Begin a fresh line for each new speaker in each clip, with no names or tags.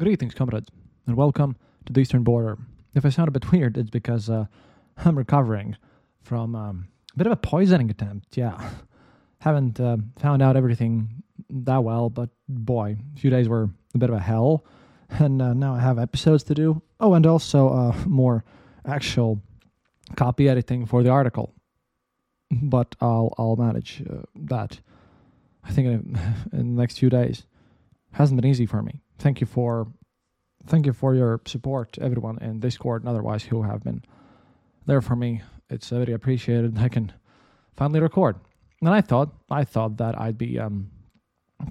Greetings, comrades, and welcome to the Eastern Border. If I sound a bit weird, it's because uh, I'm recovering from um, a bit of a poisoning attempt. Yeah, haven't uh, found out everything that well, but boy, a few days were a bit of a hell, and uh, now I have episodes to do. Oh, and also uh, more actual copy editing for the article, but I'll I'll manage uh, that. I think in, in the next few days. Hasn't been easy for me. Thank you for thank you for your support, everyone in Discord and otherwise who have been there for me. It's very appreciated. I can finally record. And I thought I thought that I'd be um,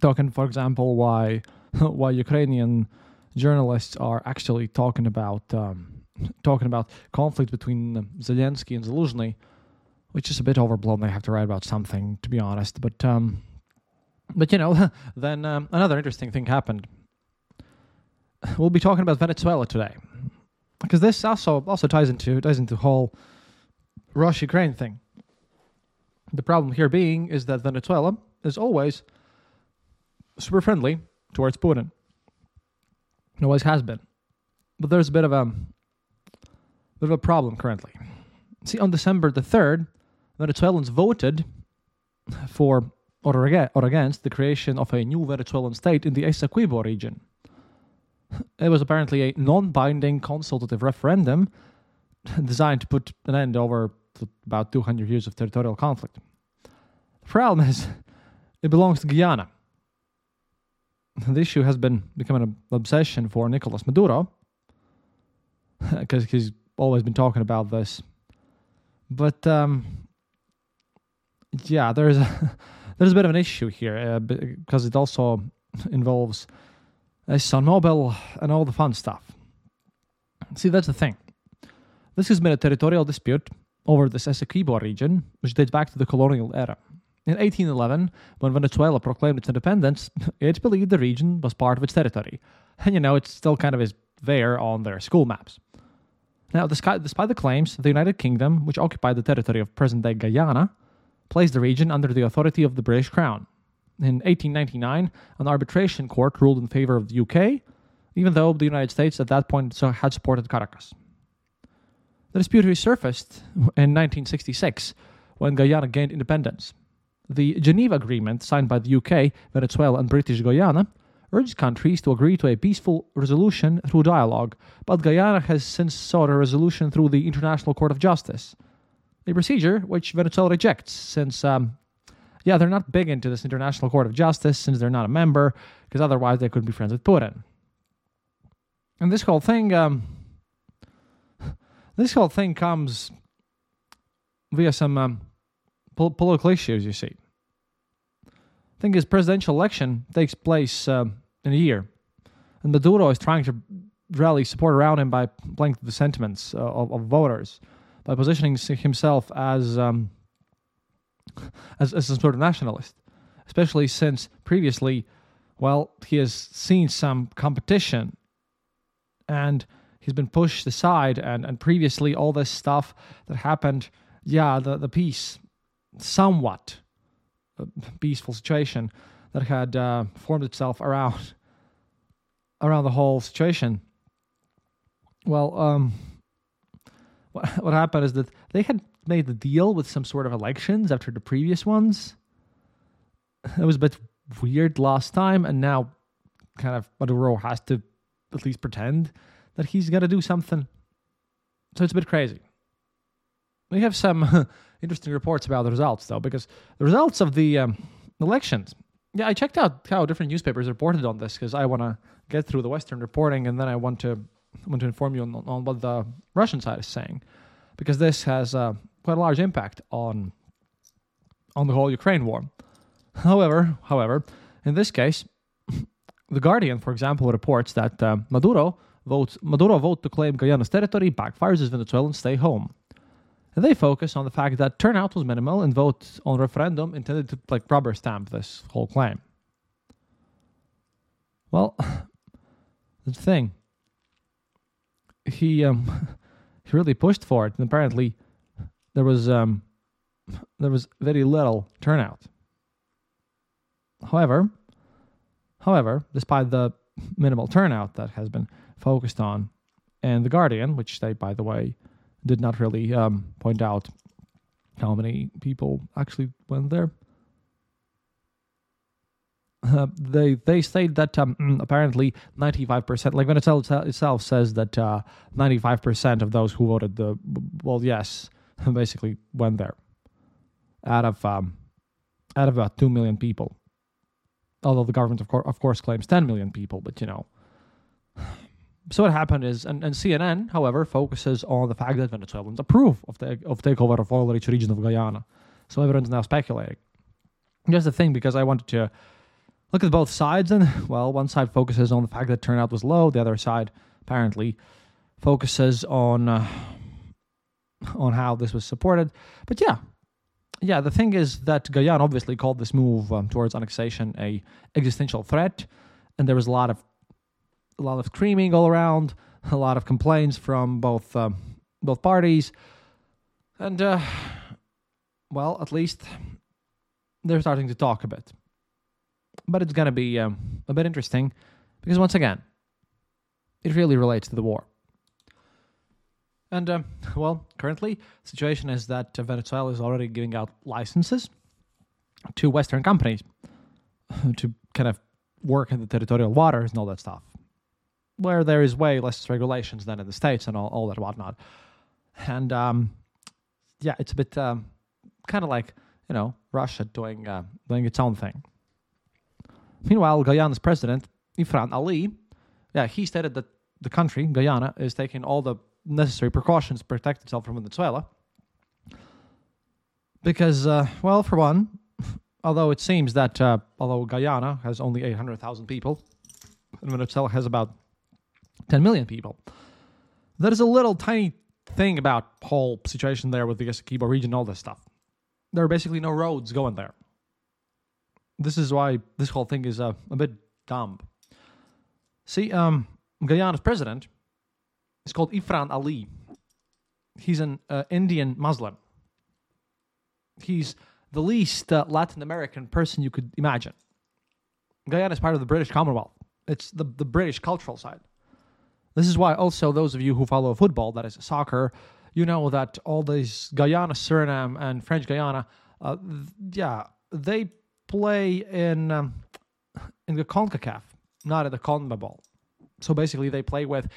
talking, for example, why why Ukrainian journalists are actually talking about um, talking about conflict between Zelensky and Zaluzhny, which is a bit overblown. They have to write about something, to be honest. But um, but you know, then um, another interesting thing happened. We'll be talking about Venezuela today, because this also also ties into ties into the whole Russia Ukraine thing. The problem here being is that Venezuela is always super friendly towards Putin. Always has been, but there's a bit of a bit of a problem currently. See, on December the third, Venezuelans voted for or, or against the creation of a new Venezuelan state in the Essequibo region. It was apparently a non binding consultative referendum designed to put an end over about 200 years of territorial conflict. The problem is, it belongs to Guyana. The issue has been becoming an obsession for Nicolas Maduro because he's always been talking about this. But um, yeah, there's a there's a bit of an issue here uh, because it also involves ExxonMobil and all the fun stuff. See, that's the thing. This has been a territorial dispute over the Essequibo region, which dates back to the colonial era. In 1811, when Venezuela proclaimed its independence, it believed the region was part of its territory. And you know, it still kind of is there on their school maps. Now, despite the claims, the United Kingdom, which occupied the territory of present day Guyana, placed the region under the authority of the British Crown. In 1899, an arbitration court ruled in favor of the UK, even though the United States at that point had supported Caracas. The dispute resurfaced in 1966 when Guyana gained independence. The Geneva Agreement, signed by the UK, Venezuela, and British Guyana, urged countries to agree to a peaceful resolution through dialogue, but Guyana has since sought a resolution through the International Court of Justice a procedure which Venezuela rejects since, um, yeah, they're not big into this International Court of Justice since they're not a member, because otherwise they could be friends with Putin. And this whole thing, um, this whole thing comes via some um, pol- political issues, you see. I think his presidential election takes place uh, in a year, and Maduro is trying to rally support around him by playing to the sentiments uh, of, of voters by positioning himself as um, as, as a sort of nationalist, especially since previously, well, he has seen some competition and he's been pushed aside and, and previously all this stuff that happened yeah the, the peace somewhat uh, peaceful situation that had uh, formed itself around around the whole situation. Well um what, happened is that they had made the deal with some sort of elections after the previous ones. It was a bit weird last time, and now kind of Maduro has to at least pretend that he's going to do something. So it's a bit crazy. We have some interesting reports about the results, though, because the results of the um, elections. Yeah, I checked out how different newspapers reported on this because I want to get through the Western reporting and then I want to I want to inform you on, on what the Russian side is saying, because this has uh, quite a large impact on on the whole Ukraine war. However, however, in this case, the Guardian, for example, reports that uh, Maduro votes Maduro vote to claim Guyana's territory backfires as Venezuelans stay home. And they focus on the fact that turnout was minimal and votes on referendum intended to like rubber stamp this whole claim. Well, the thing he um, he really pushed for it, and apparently there was um, there was very little turnout. However, however, despite the minimal turnout that has been focused on. And The Guardian, which they, by the way, did not really um, point out how many people actually went there. Uh, they they state that um, mm, apparently 95% like Venezuela itself says that uh, 95% of those who voted the well yes basically went there out of um, out of about 2 million people. Although the government of, course of course claims 10 million people but you know. So what happened is and, and CNN however focuses on the fact that Venezuelans approve of the of takeover of oil rich region of Guyana. So everyone's now speculating. Here's the thing because I wanted to look at both sides and well one side focuses on the fact that turnout was low. The other side apparently focuses on uh, on how this was supported. But yeah. Yeah the thing is that Guyana obviously called this move um, towards annexation a existential threat. And there was a lot of a lot of screaming all around a lot of complaints from both um, both parties. And uh, well at least they're starting to talk a bit but it's going to be um, a bit interesting because once again, it really relates to the war. And um, well, currently, the situation is that Venezuela is already giving out licenses to Western companies to kind of work in the territorial waters and all that stuff, where there is way less regulations than in the states and all, all that whatnot. And um, yeah, it's a bit um, kind of like you know Russia doing uh, doing its own thing. Meanwhile, Guyana's president, Irfaan Ali, yeah, he stated that the country, Guyana, is taking all the necessary precautions to protect itself from Venezuela. Because, uh, well, for one, although it seems that uh, although Guyana has only 800,000 people, and Venezuela has about 10 million people, there is a little tiny thing about whole situation there with the Essequibo region, all this stuff. There are basically no roads going there this is why this whole thing is uh, a bit dumb. See, um, Guyana's president is called Irfaan Ali. He's an uh, Indian Muslim. He's the least uh, Latin American person you could imagine. Guyana is part of the British Commonwealth. It's the, the British cultural side. This is why also those of you who follow football, that is soccer, you know that all these Guyana, Suriname, and French Guyana, uh, yeah, they play in um, in the CONCACAF, not at the CONMEBOL. So basically, they play with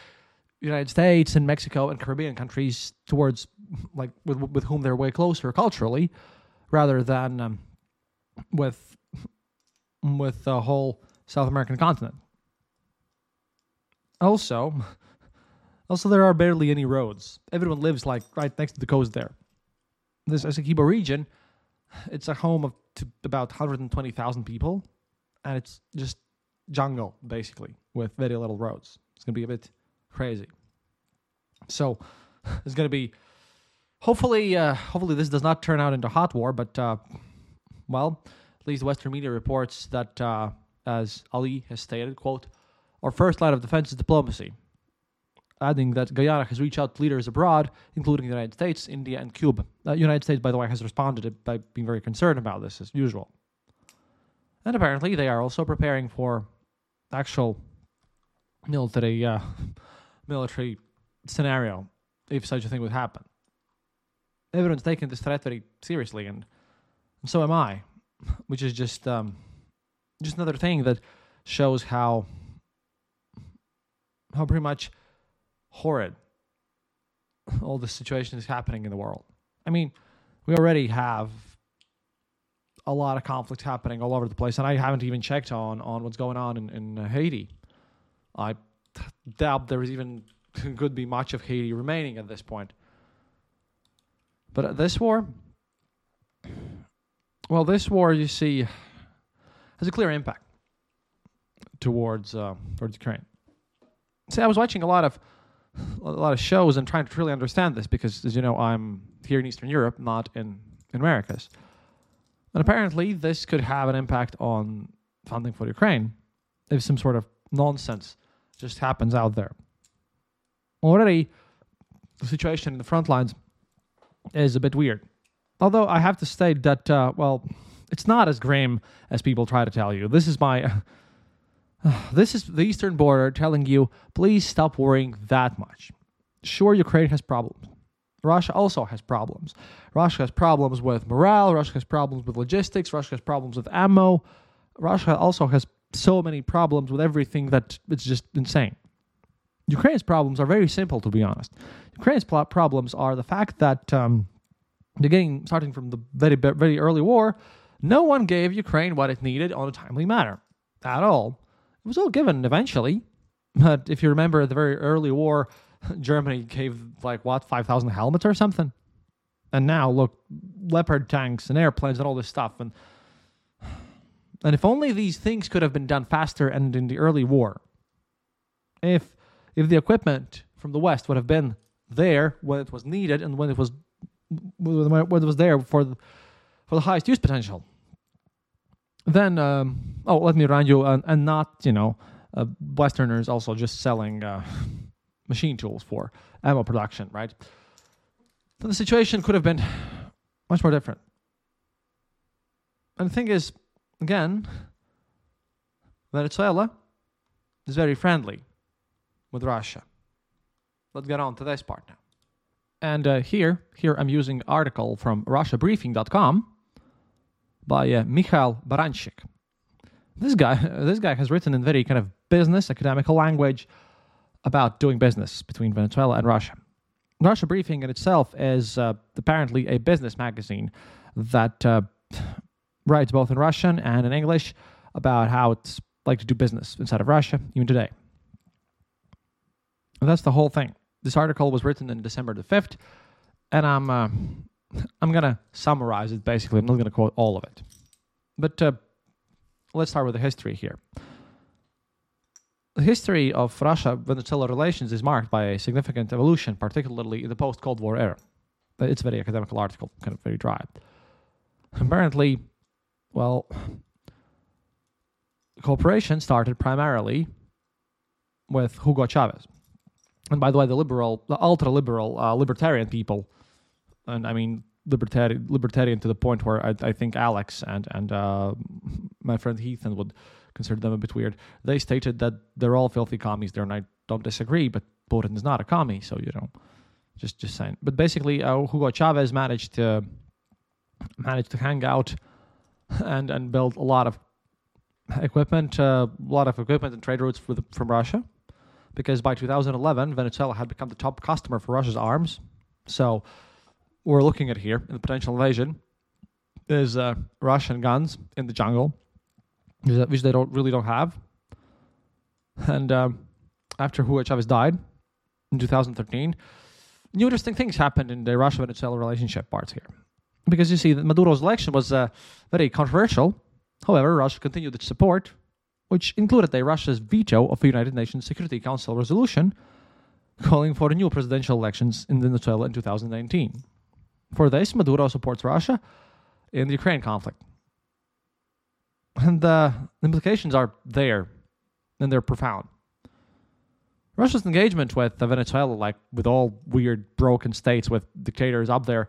United States and Mexico and Caribbean countries towards like with with whom they're way closer culturally, rather than um, with with the whole South American continent. Also, also there are barely any roads. Everyone lives like right next to the coast there. This Essequibo region, it's a home of to about 120,000 people, and it's just jungle basically with very little roads. It's gonna be a bit crazy. So it's gonna be hopefully uh, hopefully this does not turn out into hot war, but uh, well, at least Western media reports that uh, as Ali has stated, quote, our first line of defense is diplomacy adding that Guyana has reached out to leaders abroad, including the United States, India, and Cuba. The uh, United States, by the way, has responded by being very concerned about this, as usual. And apparently, they are also preparing for actual military uh, military scenario if such a thing would happen. Everyone's taking this threat very seriously, and, and so am I, which is just um, just another thing that shows how how pretty much horrid all the situation is happening in the world. I mean, we already have a lot of conflict happening all over the place, and I haven't even checked on on what's going on in, in Haiti. I doubt there is even could be much of Haiti remaining at this point. But this war, well, this war you see has a clear impact towards uh, towards Ukraine. See, I was watching a lot of a lot of shows and trying to truly understand this because, as you know, I'm here in Eastern Europe, not in, in Americas. And apparently, this could have an impact on funding for Ukraine if some sort of nonsense just happens out there. Already, the situation in the front lines is a bit weird. Although I have to state that, uh, well, it's not as grim as people try to tell you. This is my This is the eastern border telling you, please stop worrying that much. Sure, Ukraine has problems. Russia also has problems. Russia has problems with morale. Russia has problems with logistics. Russia has problems with ammo. Russia also has so many problems with everything that it's just insane. Ukraine's problems are very simple, to be honest. Ukraine's problems are the fact that um, beginning starting from the very very early war, no one gave Ukraine what it needed on a timely manner at all. It was all given eventually, but if you remember the very early war, Germany gave like what five thousand helmets or something, and now look, Leopard tanks and airplanes and all this stuff, and and if only these things could have been done faster and in the early war, if if the equipment from the West would have been there when it was needed and when it was when it was there for the, for the highest use potential, then um, oh let me remind you and, and not you know uh, Westerners also just selling uh, machine tools for ammo production, right? Then the situation could have been much more different. And the thing is, again, Venezuela is very friendly with Russia. Let's get on to this part now. And uh, here, here I'm using article from RussiaBriefing.com by uh, Mikhail Baranchik. This guy, this guy has written in very kind of business, academical language about doing business between Venezuela and Russia. Russia Briefing in itself is uh, apparently a business magazine that uh, writes both in Russian and in English about how it's like to do business inside of Russia, even today. And that's the whole thing. This article was written in December the 5th, and I'm uh, I'm gonna summarize it basically. I'm not gonna quote all of it, but uh, let's start with the history here. The history of Russia Venezuela relations is marked by a significant evolution, particularly in the post Cold War era. It's a very academical article, kind of very dry. Apparently, well, cooperation started primarily with Hugo Chavez. And by the way, the liberal, the ultra liberal, uh, libertarian people, and I mean libertarian, libertarian to the point where I, I think Alex and and uh, my friend Heathen would consider them a bit weird. They stated that they're all filthy commies there, and I don't disagree. But Putin is not a commie, so you know, just just saying. But basically, uh, Hugo Chavez managed to managed to hang out and and build a lot of equipment, uh, a lot of equipment and trade routes the, from Russia, because by 2011 Venezuela had become the top customer for Russia's arms. So we're looking at here in the potential invasion is uh, Russian guns in the jungle, which they don't really don't have. And um, after Hugo Chavez died in 2013, new interesting things happened in the Russia-Venezuela relationship parts here because you see that Maduro's election was uh, very controversial. However, Russia continued its support, which included a Russia's veto of the United Nations Security Council resolution calling for new presidential elections in Venezuela in 2019. For this, Maduro supports Russia in the Ukraine conflict. And the implications are there, and they're profound. Russia's engagement with Venezuela, like with all weird, broken states with dictators up there,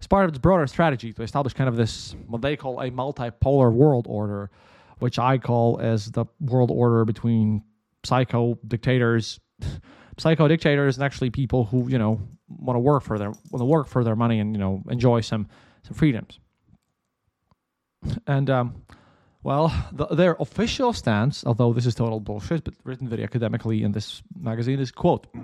is part of its broader strategy to establish kind of this what they call a multipolar world order, which I call as the world order between psycho dictators, psycho dictators, and actually people who you know want to work for their want to work for their money and you know enjoy some some freedoms. And um, well, the, their official stance, although this is total bullshit, but written very academically in this magazine, is quote.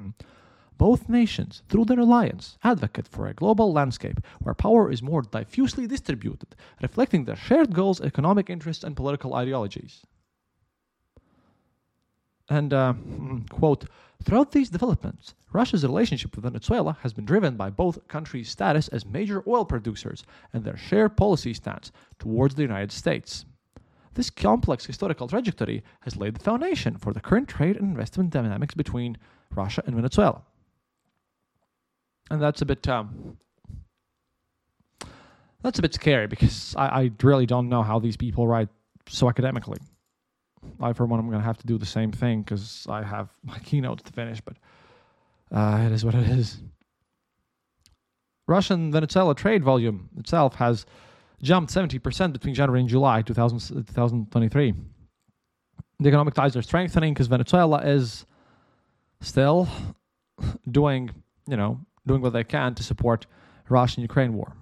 Both nations, through their alliance, advocate for a global landscape where power is more diffusely distributed, reflecting their shared goals, economic interests, and political ideologies. And, uh, quote, throughout these developments, Russia's relationship with Venezuela has been driven by both countries' status as major oil producers and their shared policy stance towards the United States. This complex historical trajectory has laid the foundation for the current trade and investment dynamics between Russia and Venezuela and that's a bit um, that's a bit scary because I, I really don't know how these people write so academically. I, for one, I'm going to have to do the same thing because I have my keynotes to finish, but uh, it is what it is. Russian Venezuela trade volume itself has jumped 70% between January and July 2000, 2023. the economic ties are strengthening because Venezuela is still doing, you know, doing what they can to support Russian Ukraine war.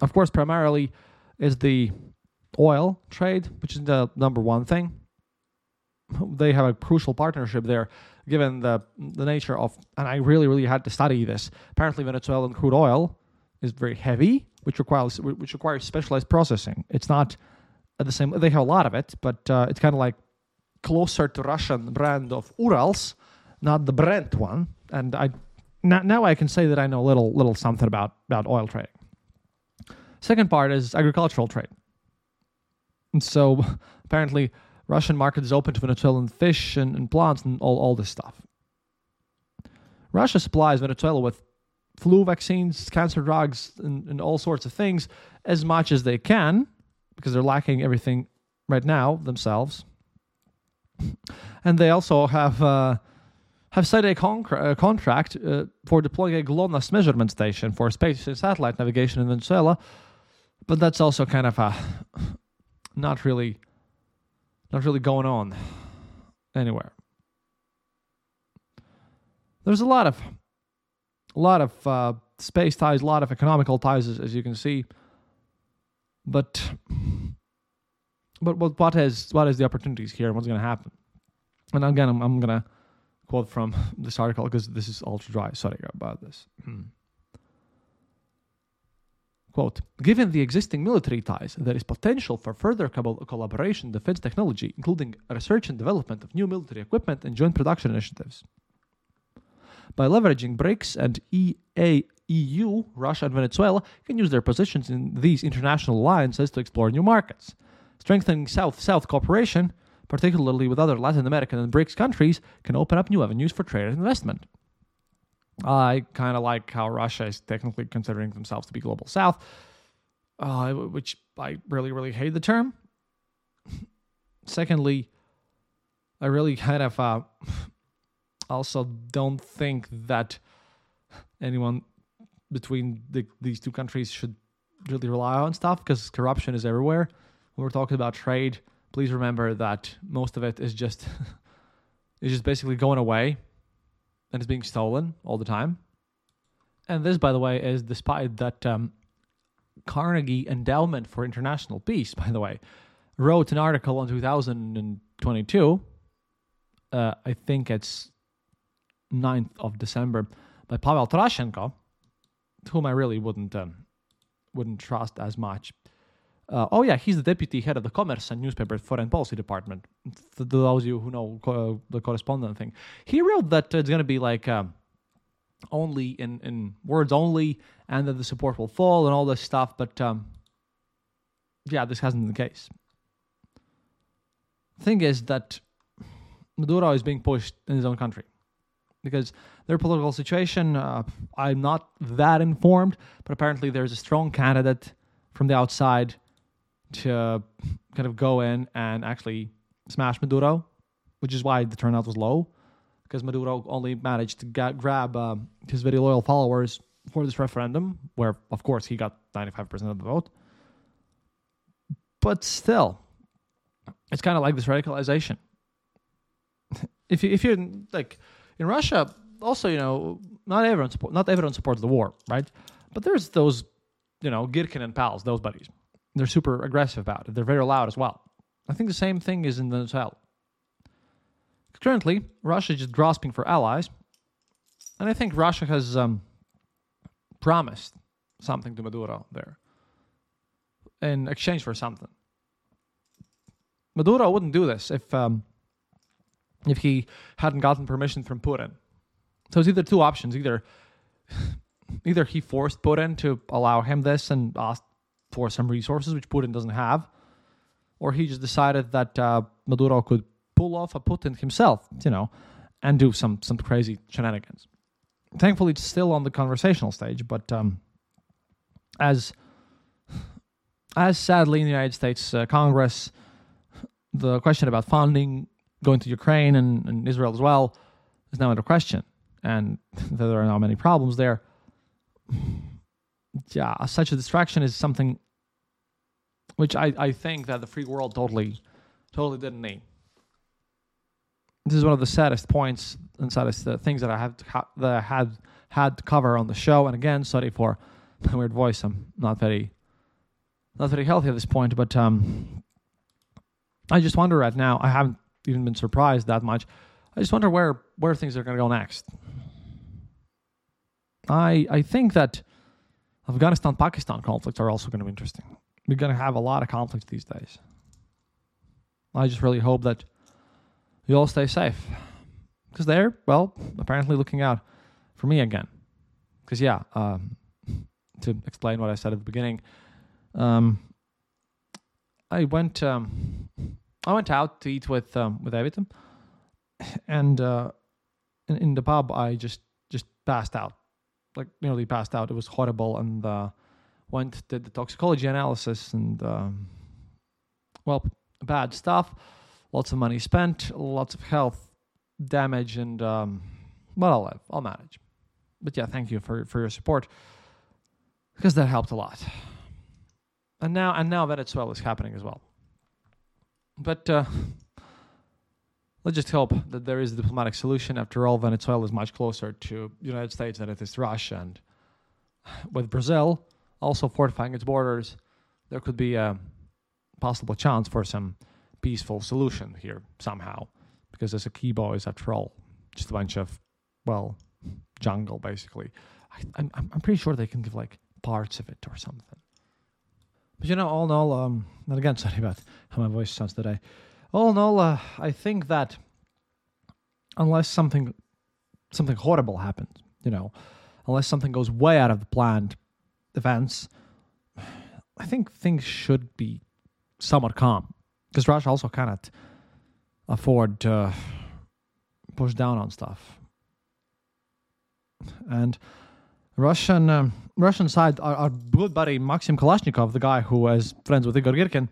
Of course, primarily is the oil trade, which is the number one thing. They have a crucial partnership there, given the the nature of. And I really, really had to study this. Apparently, Venezuelan crude oil is very heavy, which requires which requires specialized processing. It's not at the same. They have a lot of it, but uh, it's kind of like closer to Russian brand of Urals, not the Brent one. And I now, now I can say that I know a little little something about about oil trading. Second part is agricultural trade. And so apparently Russian market is open to Venezuelan fish and, and plants and all, all this stuff. Russia supplies Venezuela with flu vaccines, cancer drugs, and, and all sorts of things as much as they can because they're lacking everything right now themselves. And they also have uh, have signed a, a contract uh, for deploying a GLONASS measurement station for space and satellite navigation in Venezuela but that's also kind of a not really not really going on anywhere. There's a lot of a lot of uh, space ties, a lot of economical ties, as, as you can see. But but what what is what is the opportunities here what's going to happen? And again, I'm, I'm going to quote from this article because this is ultra dry. Sorry about this. Quote, given the existing military ties, there is potential for further co- collaboration in defense technology, including research and development of new military equipment and joint production initiatives. By leveraging BRICS and EAEU, Russia and Venezuela can use their positions in these international alliances to explore new markets. Strengthening South South cooperation, particularly with other Latin American and BRICS countries, can open up new avenues for trade and investment. I kind of like how Russia is technically considering themselves to be global south, uh, which I really, really hate the term. Secondly, I really kind of uh, also don't think that anyone between the, these two countries should really rely on stuff because corruption is everywhere. When we're talking about trade, please remember that most of it is just is just basically going away and it's being stolen all the time. And this, by the way, is despite that um, Carnegie Endowment for International Peace, by the way, wrote an article in 2022. Uh, I think it's 9th of December by Pavel Tarasenko, whom I really wouldn't um, wouldn't trust as much. Uh, oh yeah, he's the deputy head of the Kommersant Newspaper Foreign Policy Department. Those of you who know co- the correspondent thing, he wrote that it's going to be like um, only in in words only, and that the support will fall and all this stuff. But um, yeah, this hasn't been the case. Thing is that Maduro is being pushed in his own country because their political situation. Uh, I'm not that informed, but apparently there's a strong candidate from the outside to kind of go in and actually smash Maduro, which is why the turnout was low, because Maduro only managed to get, grab uh, his very loyal followers for this referendum, where of course he got 95% of the vote. But still, it's kind of like this radicalization. if you if you're like in Russia, also you know not everyone support not everyone supports the war, right? But there's those you know Girkin and pals, those buddies they're super aggressive about it. They're very loud as well. I think the same thing is in the Venezuela. Currently, Russia is just grasping for allies, and I think Russia has um, promised something to Maduro there in exchange for something. Maduro wouldn't do this if um, if he hadn't gotten permission from Putin. So it's either two options: either either he forced Putin to allow him this and asked for some resources which Putin doesn't have, or he just decided that uh, Maduro could pull off a Putin himself, you know, and do some some crazy shenanigans. Thankfully, it's still on the conversational stage, but um, as as sadly in the United States uh, Congress, the question about funding going to Ukraine and, and Israel as well is now under question, and there are now many problems there yeah, such a distraction is something which I, I think that the free world totally totally didn't need. this is one of the saddest points and saddest uh, things that I have ha- that I had had to cover on the show. And again, sorry for my weird voice. I'm not very not very healthy at this point, but um, I just wonder right now. I haven't even been surprised that much. I just wonder where where things are going to go next. I I think that Afghanistan Pakistan conflicts are also going to be interesting. We're going to have a lot of conflicts these days. I just really hope that you all stay safe because they're well apparently looking out for me again. Because yeah, um, to explain what I said at the beginning, um, I went um, I went out to eat with um, with Everton, and uh, in, in the pub I just just passed out, like nearly passed out. It was horrible, and uh, went did the toxicology analysis, and um, well, bad stuff. Lots of money spent, lots of health damage, and um, well, I'll live. I'll manage. But yeah, thank you for for your support because that helped a lot. And now and now Venezuela is happening as well. But uh, let's just hope that there is a diplomatic solution. After all, Venezuela is much closer to the United States than it is to Russia, and with Brazil also fortifying its borders, there could be a possible chance for some peaceful solution here somehow. Because Essequibo is, after all, just a bunch of, well, jungle basically. I, I'm I'm pretty sure they can give like parts of it or something. But you know, all in all, um, and again, sorry about how my voice sounds today. All in all, uh, I think that unless something something horrible happens, you know, unless something goes way out of the planned events, I think things should be somewhat calm because Russia also cannot afford to push down on stuff. And Russian um, Russian side, our, our good buddy Maxim Kalashnikov, the guy who was friends with Igor Girkin,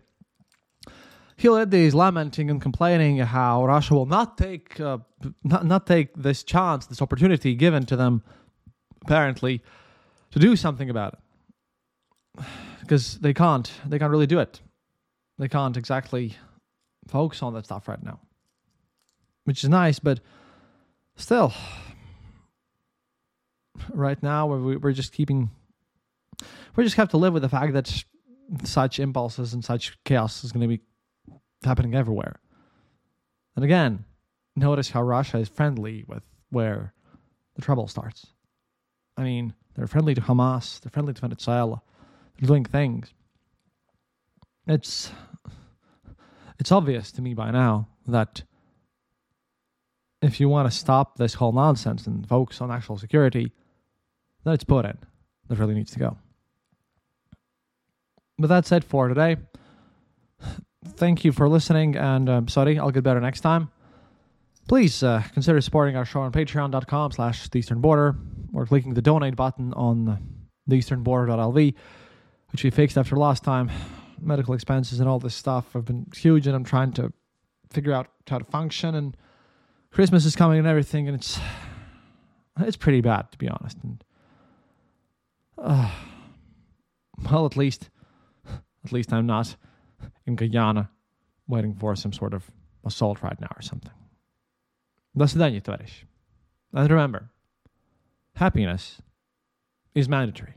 he led these lamenting and complaining how Russia will not take uh, not not take this chance, this opportunity given to them, apparently, to do something about it, because they can't they can't really do it. They can't exactly focus on that stuff right now, which is nice, but still, right now we're, we're just keeping we just have to live with the fact that such impulses and such chaos is going to be happening everywhere. And again notice how russia is friendly with where the trouble starts. I mean they're friendly to hamas they're friendly to venezuela doing things it's it's obvious to me by now that if you want to stop this whole nonsense and focus on actual security, then it's Putin that really needs to go. But that's it for today. Thank you for listening, and um, sorry, I'll get better next time. Please uh, consider supporting our show on patreon.com slash the eastern border or clicking the donate button on the eastern border.lv, which we fixed after last time. Medical expenses and all this stuff have been huge, and I'm trying to figure out how to function. And Christmas is coming and everything, and it's it's pretty bad to be honest. And uh, well, at least, at least I'm not in Guyana waiting for some sort of assault right now or something. До свидания, товарищ. And remember, happiness is mandatory.